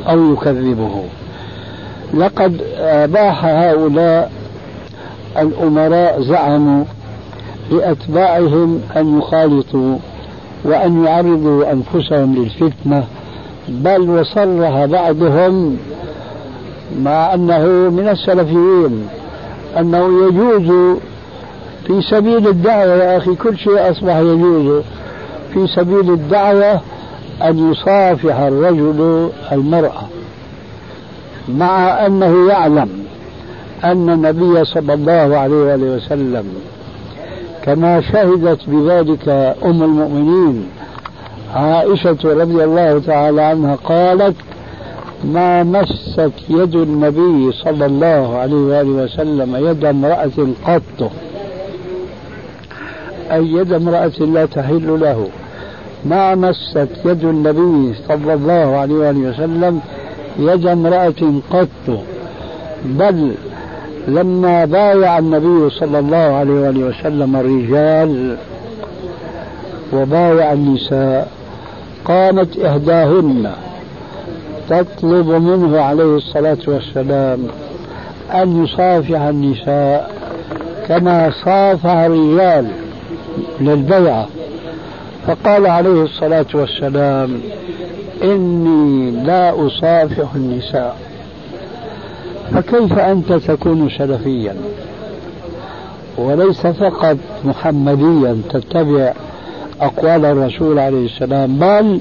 أو يكذبه. لقد أباح هؤلاء الأمراء زعموا لأتباعهم أن يخالطوا وأن يعرضوا أنفسهم للفتنة بل وصرح بعضهم مع أنه من السلفيين أنه يجوز في سبيل الدعوة يا أخي كل شيء أصبح يجوز. في سبيل الدعوة أن يصافح الرجل المرأة مع أنه يعلم أن النبي صلى الله عليه وآله وسلم كما شهدت بذلك أم المؤمنين عائشة رضي الله تعالى عنها قالت ما مست يد النبي صلى الله عليه وآله وسلم يد امرأة قط. أي يد امرأة لا تحل له. ما مست يد النبي صلى الله عليه وآله وسلم يد امرأة قط. بل لما بايع النبي صلى الله عليه وآله وسلم الرجال وبايع النساء قامت إحداهن تطلب منه عليه الصلاة والسلام أن يصافح النساء كما صافح الرجال. للبيعة فقال عليه الصلاة والسلام إني لا أصافح النساء. فكيف أنت تكون سلفيا؟ وليس فقط محمديا تتبع أقوال الرسول عليه السلام بل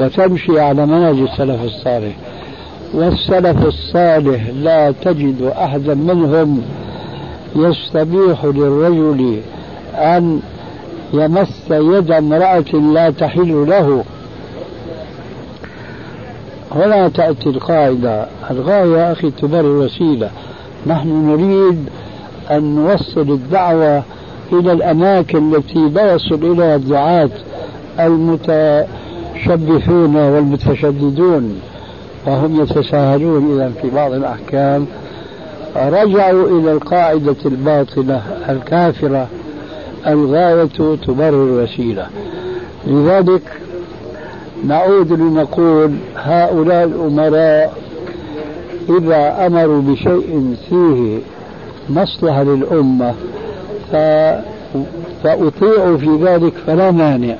وتمشي على منهج السلف الصالح. والسلف الصالح لا تجد أحدا منهم يستبيح للرجل أن يمس يد امرأة لا تحل له. هنا تأتي القاعدة. الغاية أخي تبرر وسيلة نحن نريد أن نوصل الدعوة إلى الأماكن التي لا يصل إليها الدعاة المتشبثون والمتشددون. وهم يتساهلون إذا في بعض الأحكام. رجعوا إلى القاعدة الباطلة الكافرة. الغاية تبرر الوسيلة. لذلك نعود لنقول هؤلاء الأمراء إذا أمروا بشيء فيه مصلحة للأمة فأطيعوا في ذلك فلا مانع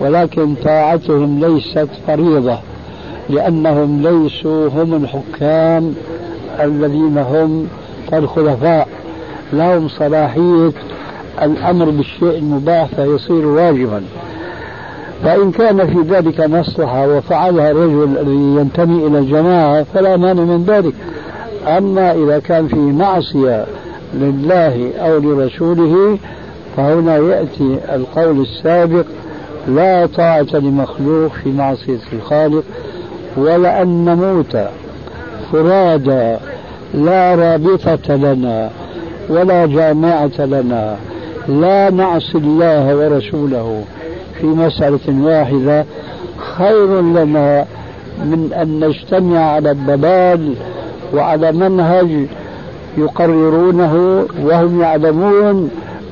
ولكن طاعتهم ليست فريضة لأنهم ليسوا هم الحكام الذين هم كالخلفاء لهم صلاحية الأمر بالشيء المباح فيصير واجبا. فإن كان في ذلك مصلحة وفعلها الرجل الذي ينتمي إلى الجماعة فلا مانع من ذلك. أما إذا كان في معصية لله أو لرسوله فهنا يأتي القول السابق لا طاعة لمخلوق في معصية الخالق ولأن نموت فرادى لا رابطة لنا ولا جامعة لنا. لا نعصي الله ورسوله في مسألة واحدة. خير لنا من أن نجتمع على الضلال وعلى منهج يقررونه وهم يعلمون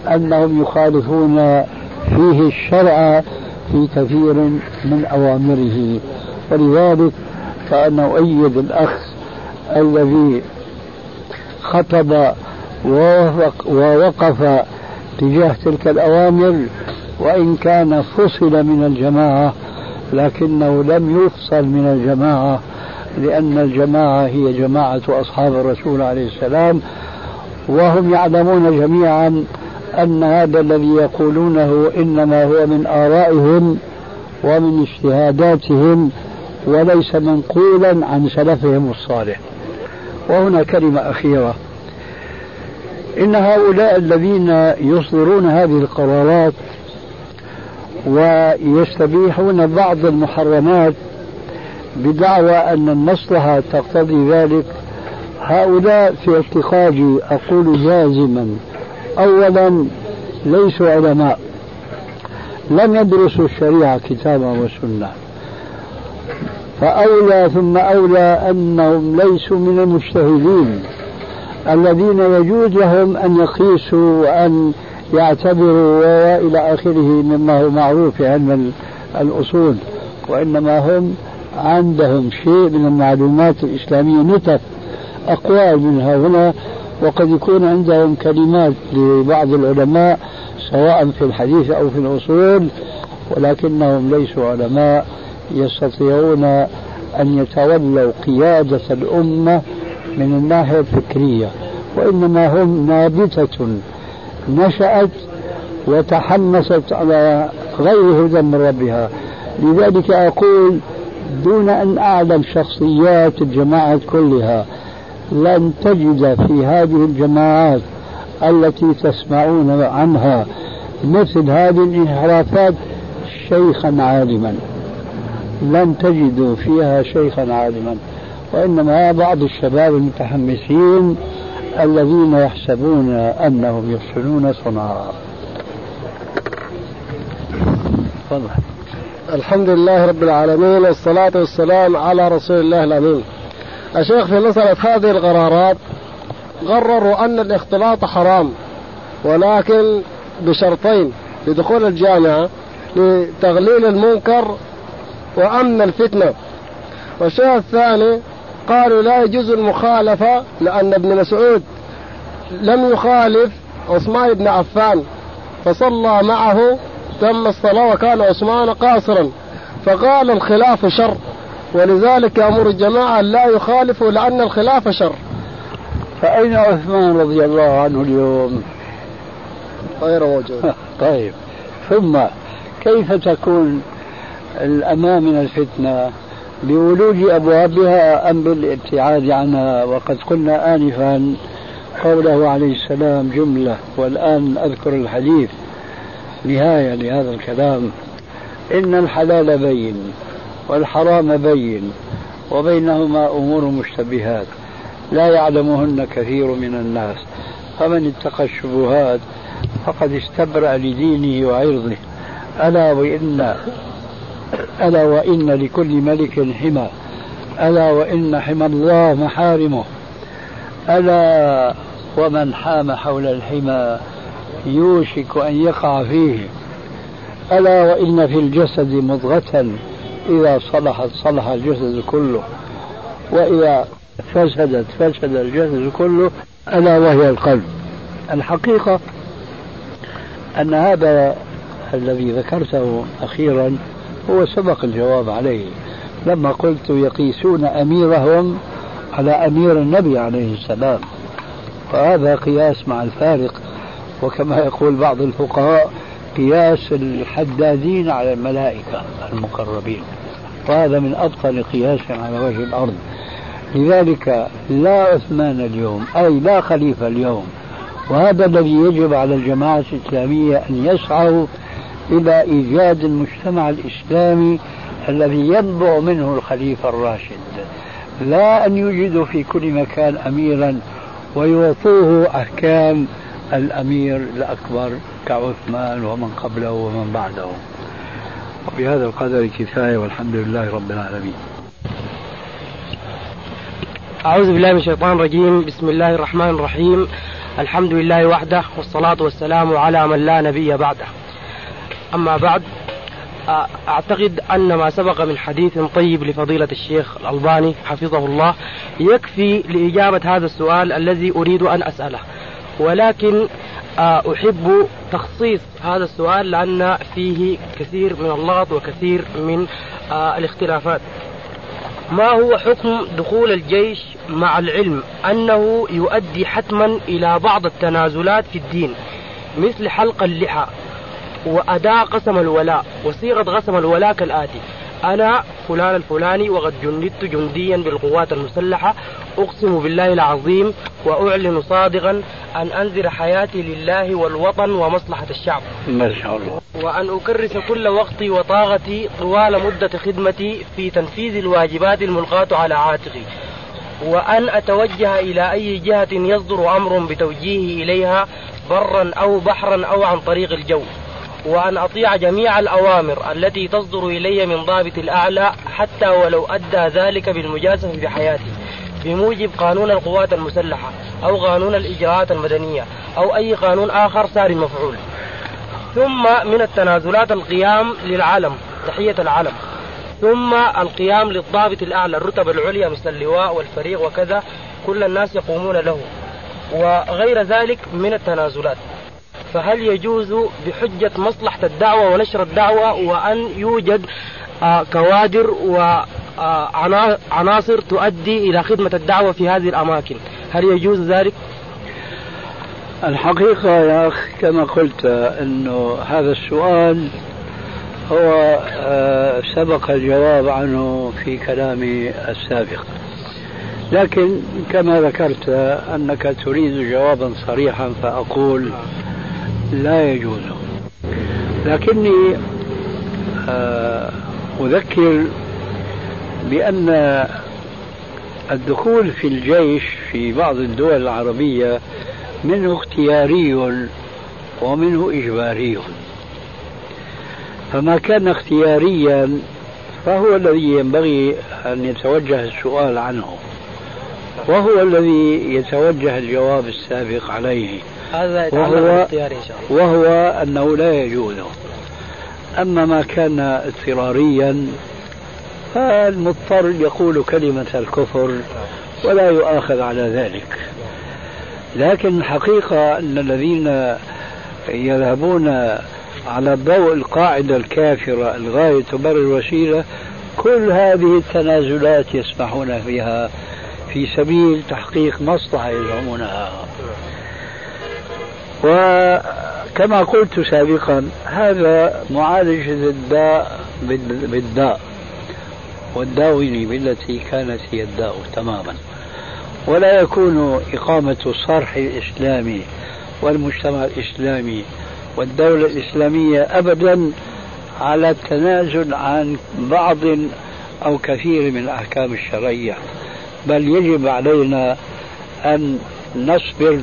أنهم يخالفون فيه الشرع في كثير من أوامره. ولذلك فأنا أؤيد الأخ الذي خطب ووقف تجاه تلك الأوامر وإن كان فصل من الجماعة لكنه لم يفصل من الجماعة لأن الجماعة هي جماعة أصحاب الرسول عليه السلام وهم يعلمون جميعا أن هذا الذي يقولونه إنما هو من آرائهم ومن اجتهاداتهم وليس منقولا عن سلفهم الصالح. وهنا كلمة أخيرة. إن هؤلاء الذين يصدرون هذه القرارات ويستبيحون بعض المحرمات بدعوى أن المصلحة تقتضي ذلك هؤلاء في اعتقادي أقول جازما. أولا ليسوا علماء. لم يدرسوا الشريعة كتابا وسنة. فأولى ثم أولى أنهم ليسوا من المجتهدين. الذين يجوز لهم أن يقيسوا وأن يعتبروا وإلى آخره مما هو معروف في علم الأصول وإنما هم عندهم شيء من المعلومات الإسلامية نتف أقوال منها هنا وقد يكون عندهم كلمات لبعض العلماء سواء في الحديث أو في الأصول ولكنهم ليسوا علماء يستطيعون أن يتولوا قيادة الأمة من الناحية الفكرية وإنما هم نابتة. نشأت وتحمست على غير هدى من ربها. لذلك أقول دون أن أعلم شخصيات الجماعات كلها لن تجد في هذه الجماعات التي تسمعون عنها مثل هذه الانحرافات شيخا عالما. لن تجدوا فيها شيخا عالما. وإنما بعض الشباب المتحمسين الذين يحسبون أنهم يحسنون صنعا
تفضل. الحمد لله رب العالمين والصلاة والسلام على رسول الله الأمين. الشيخ في مسألة هذه القرارات قرروا أن الاختلاط حرام ولكن بشرطين لدخول الجامعة لتغليل المنكر وأمن الفتنة. والشيء الثاني قالوا لا يجوز المخالفة لأن ابن مسعود لم يخالف عثمان بن عفان فصلى معه تم الصلاة وكان عثمان قاصرا. فقال الخلاف شر ولذلك يأمر الجماعة لا يخالفوا لأن الخلاف شر.
فأين عثمان رضي الله عنه اليوم؟
غير موجود.
طيب ثم كيف تكون الأمان من الفتنة؟ بولوج أبوابها أم بالابتعاد عنها وقد قلنا آنفا قوله عليه السلام جملة والآن أذكر الحديث نهاية لهذا الكلام. إن الحلال بين والحرام بين وبينهما أمور مشتبهات لا يعلمهن كثير من الناس. فمن اتقى الشبهات فقد استبرأ لدينه وعرضه. ألا وإن ألا وإن لكل ملك حمى ألا وإن حمى الله محارمه. ألا ومن حام حول الحمى يوشك أن يقع فيه. ألا وإن في الجسد مضغة إذا صلحت صلح الجسد كله. وإذا فسدت فسد الجسد كله ألا وهي القلب. الحقيقة أن هذا الذي ذكرته أخيرا هو سبق الجواب عليه. لما قلت يقيسون أميرهم على أمير النبي عليه السلام. وهذا قياس مع الفارق. وكما يقول بعض الفقهاء قياس الحدادين على الملائكة المقربين. وهذا من أبطل قياس على وجه الأرض. لذلك لا عثمان اليوم أي لا خليفة اليوم. وهذا الذي يجب على الجماعة الإسلامية أن يسعوا إلى إيجاد المجتمع الإسلامي الذي ينبع منه الخليفة الراشد. لا أن يوجدوا في كل مكان أميرا ويعطوه أحكام الأمير الأكبر كعثمان ومن قبله ومن بعده. وبهذا القدر كفاية والحمد لله رب العالمين.
أعوذ بالله من الشيطان الرجيم. بسم الله الرحمن الرحيم. الحمد لله وحده والصلاة والسلام على من لا نبي بعده. أما بعد أعتقد أن ما سبق من حديث طيب لفضيلة الشيخ الألباني حفظه الله يكفي لإجابة هذا السؤال الذي أريد أن أسأله. ولكن أحب تخصيص هذا السؤال لأن فيه كثير من اللغط وكثير من الاختلافات. ما هو حكم دخول الجيش مع العلم؟ أنه يؤدي حتما إلى بعض التنازلات في الدين مثل حلق اللحى. وأداء قسم الولاء وصيغة قسم الولاء كالآتي. أنا فلان الفلاني وقد جندت جنديا بالقوات المسلحة. أقسم بالله العظيم وأعلن صادقا أن أنذر حياتي لله والوطن ومصلحة الشعب.
ما شاء الله.
وأن أكرس كل وقتي وطاقتي طوال مدة خدمتي في تنفيذ الواجبات الملقاة على عاتقي. وأن أتوجه إلى أي جهة يصدر أمر بتوجيهي إليها برا أو بحرا أو عن طريق الجو. وأن أطيع جميع الأوامر التي تصدر إلي من ضابط الأعلى حتى ولو أدى ذلك بالمجازفة بحياتي بموجب قانون القوات المسلحة أو قانون الإجراءات المدنية أو أي قانون آخر سار مفعول. ثم من التنازلات القيام للعلم تحية العلم ثم القيام للضابط الأعلى الرتب العليا مثل اللواء والفريق وكذا كل الناس يقومون له. وغير ذلك من التنازلات. فهل يجوز بحجة مصلحة الدعوة ونشر الدعوة وأن يوجد آه، كوادر وعناصر تؤدي إلى خدمة الدعوة في هذه الأماكن هل يجوز ذلك؟
الحقيقة يا أخي كما قلت أنه هذا السؤال هو آه، سبق الجواب عنه في كلامي السابق لكن كما ذكرت أنك تريد جوابا صريحا فأقول لا يجوز. لكني آه، أذكر بأن الدخول في الجيش في بعض الدول العربية منه اختياري ومنه إجباري. فما كان اختياريا فهو الذي ينبغي أن يتوجه السؤال عنه وهو الذي يتوجه الجواب السابق عليه.
هذا
وهو,
إن شاء الله.
وهو أنه لا يجوز. أما ما كان اضطراريا فالمضطر يقول كلمة الكفر ولا يؤاخذ على ذلك. لكن الحقيقة أن الذين يذهبون على ضوء القاعدة الكافرة الغاية تبرر الوسيلة كل هذه التنازلات يسمحون فيها في سبيل تحقيق مصلحة يزعمونها. وكما قلت سابقا هذا معالجة الداء بالداء والداوين بالتي كانت هي الداء تماما. ولا يكون إقامة الصرح الإسلامي والمجتمع الإسلامي والدولة الإسلامية أبدا على التنازل عن بعض أو كثير من الأحكام الشرعية. بل يجب علينا أن نصبر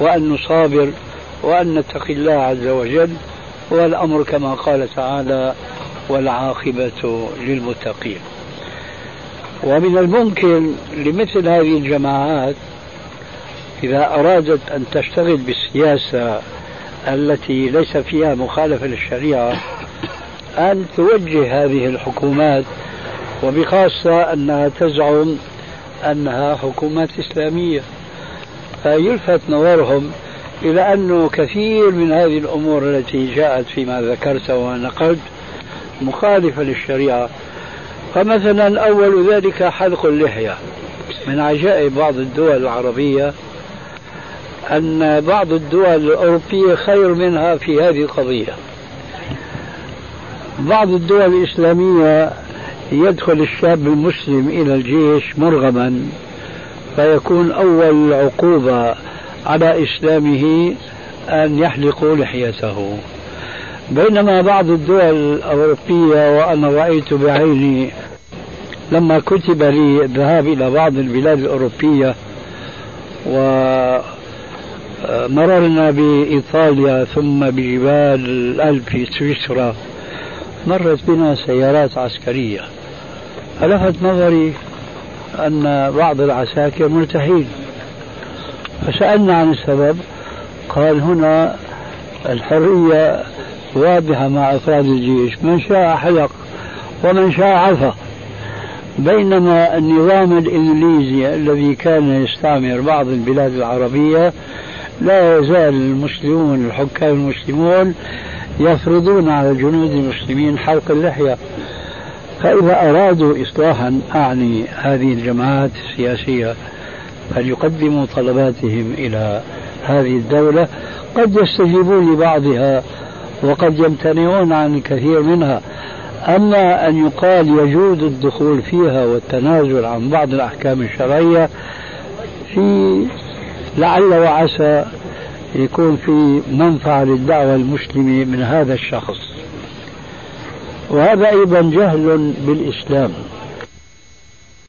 وأن نصابر وأن نتقي الله عز وجل والأمر كما قال تعالى والعاقبة للمتقين. ومن الممكن لمثل هذه الجماعات إذا أرادت أن تشتغل بالسياسة التي ليس فيها مخالفة للشريعة أن توجه هذه الحكومات وبخاصة أنها تزعم أنها حكومات إسلامية. فيلفت نظرهم إلى أنه كثير من هذه الأمور التي جاءت فيما ذكرت ونقلت مخالفة للشريعة. فمثلا أول ذلك حلق اللحية. من عجائب بعض الدول العربية أن بعض الدول الأوروبية خير منها في هذه القضية. بعض الدول الإسلامية يدخل الشاب المسلم إلى الجيش مرغما فيكون أول عقوبة على إسلامه أن يحلقوا لحيته. بينما بعض الدول الأوروبية وأنا رأيت بعيني لما كتب لي الذهاب إلى بعض البلاد الأوروبية ومررنا بإيطاليا ثم بجبال الألب في سويسرا مرت بنا سيارات عسكرية. فلفت نظري أن بعض العساكر مرتاحين فسألنا عن السبب قال هنا الحرية واضحة مع أفراد الجيش من شاء حلق ومن شاء عفى بينما النظام الإنجليزي الذي كان يستعمر بعض البلاد العربية لا يزال المسلمون الحكام المسلمون يفرضون على الجنود المسلمين حلق اللحية. فإذا أرادوا إصلاحا أعني هذه الجماعات السياسية. فليقدموا طلباتهم إلى هذه الدولة. قد يستجيبون لبعضها وقد يمتنعون عن الكثير منها. أما أن يقال يجوز الدخول فيها والتنازل عن بعض الأحكام الشرعية في لعل وعسى يكون في منفعة للدعوة المسلمة من هذا الشخص. وهذا أيضا جهل بالإسلام.